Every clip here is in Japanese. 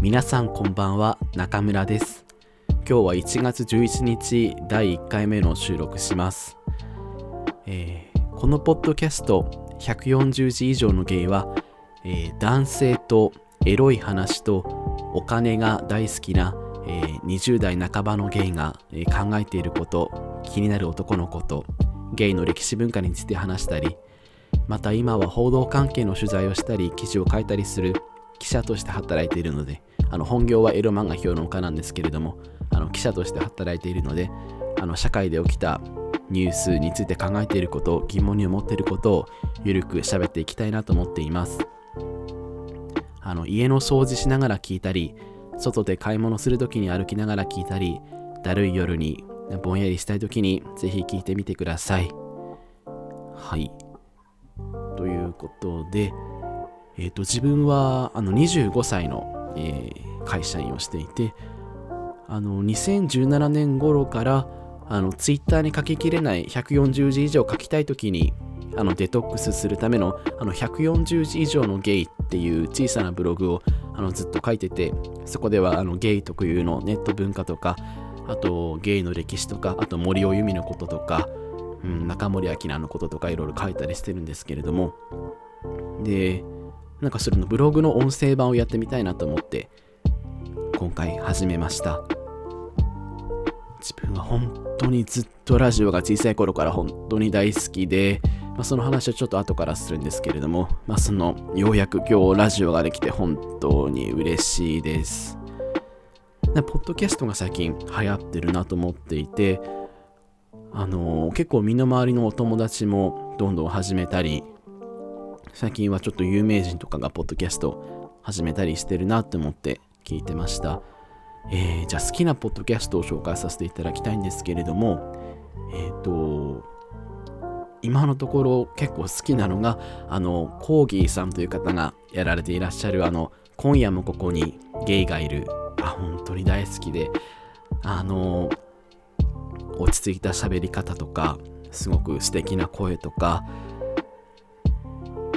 皆さんこんばんは中村です。今日は1月11日第1回目の収録します、えー、このポッドキャスト140字以上のゲイは、えー、男性とエロい話とお金が大好きな、えー、20代半ばのゲイが、考えていること気になる男の子とゲイの歴史文化について話したりまた今は報道関係の取材をしたり記事を書いたりする記者として働いているのであの本業はエロ漫画評論家なんですけれどもあの記者として働いているのであの社会で起きたニュースについて考えていること疑問に思っていることをゆるく喋っていきたいなと思っています。あの家の掃除しながら聞いたり外で買い物するときに歩きながら聞いたりだるい夜にぼんやりしたいときにぜひ聞いてみてください。はい。ということでえーと、自分はあの25歳のえー、会社員をしていてあの2017年頃からあのツイッターに書ききれない140字以上書きたい時にあのデトックスするためのあの140字以上のゲイっていう小さなブログをあのずっと書いててそこではあのゲイ特有のネット文化とかあとゲイの歴史とかあと森尾由美のこととか、うん、中森明菜のこととかいろいろ書いたりしてるんですけれども。でなんかそれのブログの音声版をやってみたいなと思って今回始めました。自分は本当にずっとラジオが小さい頃から本当に大好きで、まあ、その話はちょっと後からするんですけれども、まあ、そのようやく今日ラジオができて本当に嬉しいですポッドキャストが最近流行ってるなと思っていてあのー、結構身の回りのお友達もどんどん始めたり最近はちょっと有名人とかがポッドキャスト始めたりしてるなって思って聞いてました。えー、じゃあ好きなポッドキャストを紹介させていただきたいんですけれども、えっ、ー、と、今のところ結構好きなのが、あの、コーギーさんという方がやられていらっしゃる、あの、今夜もここにゲイがいる。あ、本当に大好きで、あの、落ち着いた喋り方とか、すごく素敵な声とか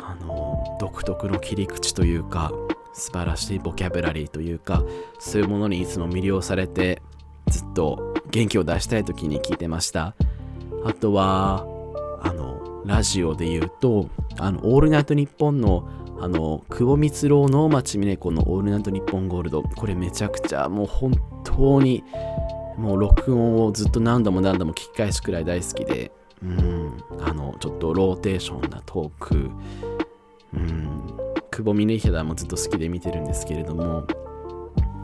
あの、独特の切り口というか素晴らしいボキャブラリーというかそういうものにいつも魅了されてずっと元気を出したい時に聞いてましたあとはラジオで言うとあのオールナイトニッポンのあの久保ミツロウ能町みね子のオールナイトニッポンゴールド。これめちゃくちゃもう本当にもう録音をずっと何度も何度も聞き返すくらい大好きで。うん。あのちょっとローテンションなトーク。うん。久保みねヒャダもずっと好きで見てるんですけれども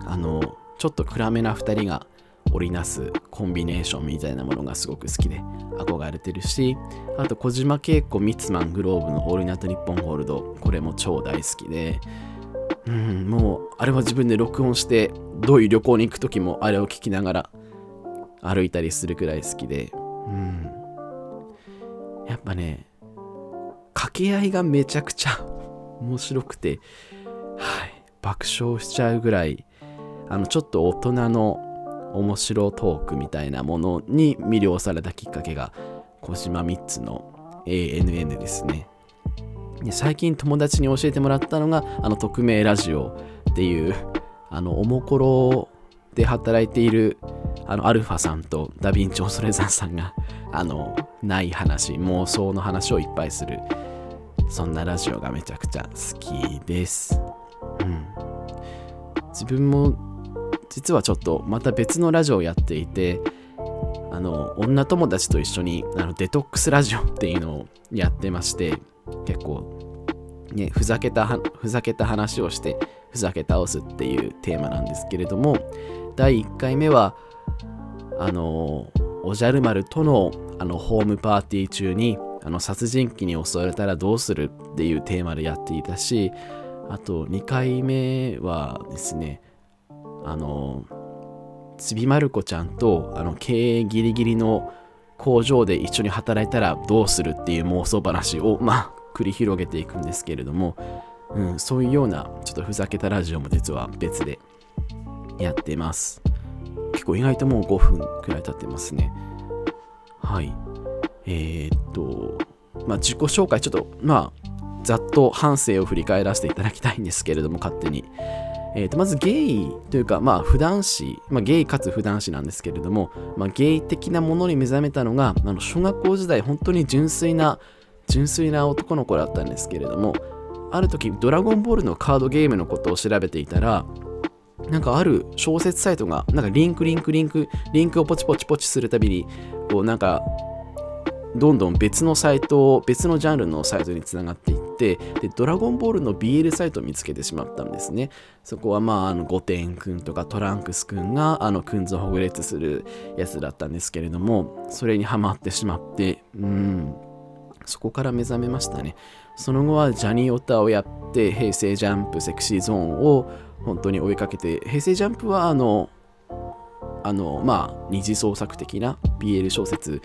あのちょっと暗めな2人が織りなすコンビネーションみたいなものがすごく好きで憧れてるしあと小島慶子ミツマングローブのオールナイトニッポンゴールドこれも超大好きでうんもうあれは自分で録音してどういう旅行に行く時もあれを聞きながら歩いたりするくらい好きでうん。やっぱね掛け合いがめちゃくちゃ面白くて、はい、爆笑しちゃうぐらい、あの、ちょっと大人の面白トークみたいなものに魅了されたきっかけが、小島3つの ANN ですね。で最近友達に教えてもらったのが、あの、匿名ラジオっていう、あの、おもころで働いている、あの、アルファさんとダヴィンチョ・ソレザンさんが、あの、ない話、妄想の話をいっぱいするそんなラジオがめちゃくちゃ好きです。うん。自分も実はちょっとまた別のラジオをやっていて、あの、女友達と一緒にあのデトックスラジオっていうのをやってまして、結構、ね、ふざけた、ふざけた話をして、ふざけ倒すっていうテーマなんですけれども、第1回目は、あの、おじゃる丸とのあのホームパーティー中にあの殺人鬼に襲われたらどうするっていうテーマでやっていたしあと2回目はですねあのちびまる子ちゃんとあの経営ギリギリの工場で一緒に働いたらどうするっていう妄想話をまあ繰り広げていくんですけれども、うん、そういうようなちょっとふざけたラジオも実は別でやってます。結構意外ともう5分くらい経ってますね。はい。えー、っと、まあ、自己紹介、ちょっと、まあ、ざっと反省を振り返らせていただきたいんですけれども、勝手に。えー、とまずゲイというか、まあ、腐男子、まあ、ゲイかつ腐男子なんですけれども、まあ、ゲイ的なものに目覚めたのがあの小学校時代本当に純粋な純粋な男の子だったんですけれどもある時ドラゴンボールのカードゲームのことを調べていたらなんかある小説サイトがなんかリンクリンクリンクリンクをポチポチポチするたびにこうなんかどんどん別のサイト別のジャンルのサイトにつながっていってでドラゴンボールの BL サイトを見つけてしまったんですね。そこはまああのゴテン君とかトランクス君があのクンズをほぐれつするやつだったんですけれどもそれにはまってしまってうん。そこから目覚めましたね。その後はジャニーオタをやって平成ジャンプセクシーゾーンを本当に追いかけて平成ジャンプはあのあのまあ二次創作的な BL 小説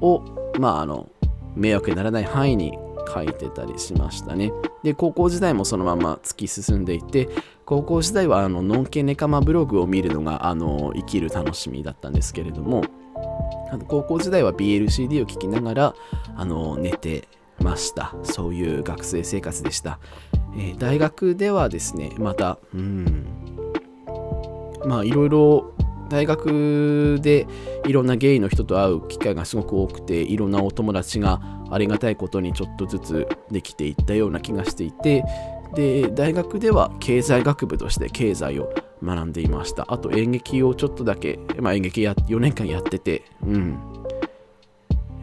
をまああの迷惑にならない範囲に書いてたりしましたね。で高校時代もそのまま突き進んでいて高校時代はあのノンケネカマブログを見るのがあの生きる楽しみだったんですけれどもあの高校時代は BLCD を聴きながらあの寝てました。そういう学生生活でした、えー、大学ではですねまたうん。まあいろいろ大学でいろんなゲイの人と会う機会がすごく多くていろんなお友達がありがたいことにちょっとずつできていったような気がしていてで大学では経済学部として経済を学んでいました。あと演劇をちょっとだけ、まあ、演劇や4年間やっててうん。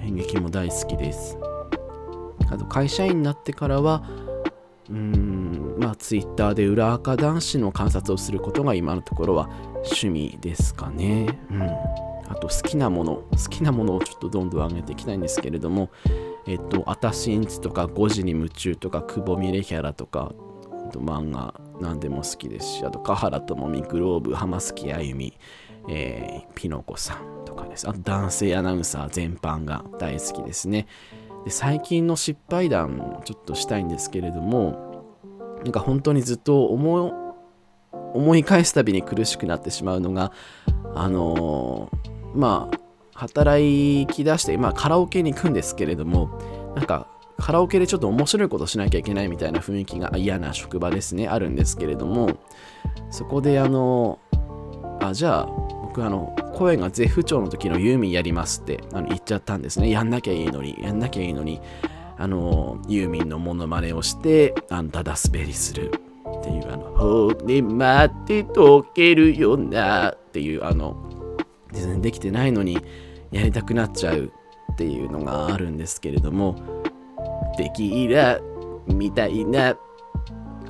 演劇も大好きです。あと会社員になってからはうんあツイッターで裏垢男子の観察をすることが今のところは趣味ですかね。うん。あと好きなもの、好きなものをちょっとどんどん上げていきたいんですけれども、えっと、アタシンチとか5時に夢中とか、久保ミレヒャラとか、と漫画何でも好きですし、あと、カハラ智美、グローブ、浜月あゆみ、えー、ピノコさんとかです。あと、男性アナウンサー全般が大好きですね。で最近の失敗談ちょっとしたいんですけれどもなんか本当にずっと思思い返すたびに苦しくなってしまうのがあのー、まあ働き出して、まあ、カラオケに行くんですけれどもなんかカラオケでちょっと面白いことしなきゃいけないみたいな雰囲気が嫌な職場ですねあるんですけれどもそこであのあじゃあ僕あの声が絶不調の時のユーミンやりますってあの言っちゃったんですね。やんなきゃいいのにやんなきゃいいのに。あのユーミンのモノマネをしてあんただ滑りする。っていうあの「骨まって溶けるよな」っていうあの全然できてないのにやりたくなっちゃう。っていうのがあるんですけれどもテキーラみたいな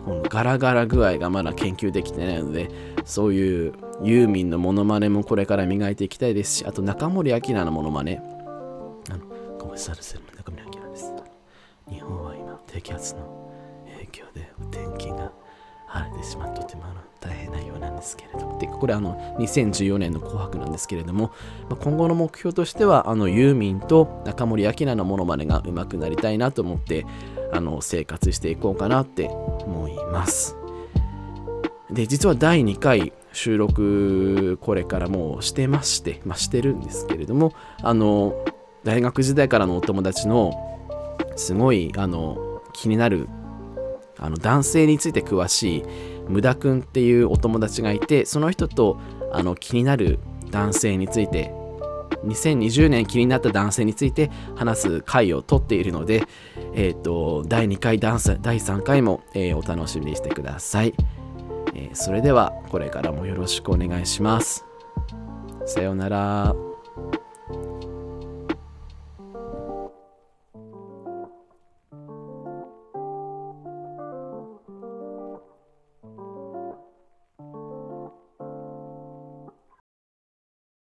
このガラガラ具合がまだ研究できてないのでそういうユーミンのモノマネもこれから磨いていきたいですしあと中森明菜のモノマネあのごめんなさい中森明です。日本は今低気圧の影響でお天気が晴れてしまってとても大変なようなんですけれども。でこれあの2014年の紅白なんですけれども、まあ、今後の目標としてはあのユーミンと中森明菜のモノマネが上手くなりたいなと思ってあの生活していこうかなって思います。で実は第2回収録これからもうしてまして、まあ、してるんですけれどもあの大学時代からのお友達のすごいあの気になるあの男性について詳しい無駄くんっていうお友達がいてその人とあの気になる男性について2020年気になった男性について話す回を取っているので、えーと、第2回第3回も、えー、お楽しみにしてください、えー、それではこれからもよろしくお願いします。さようなら。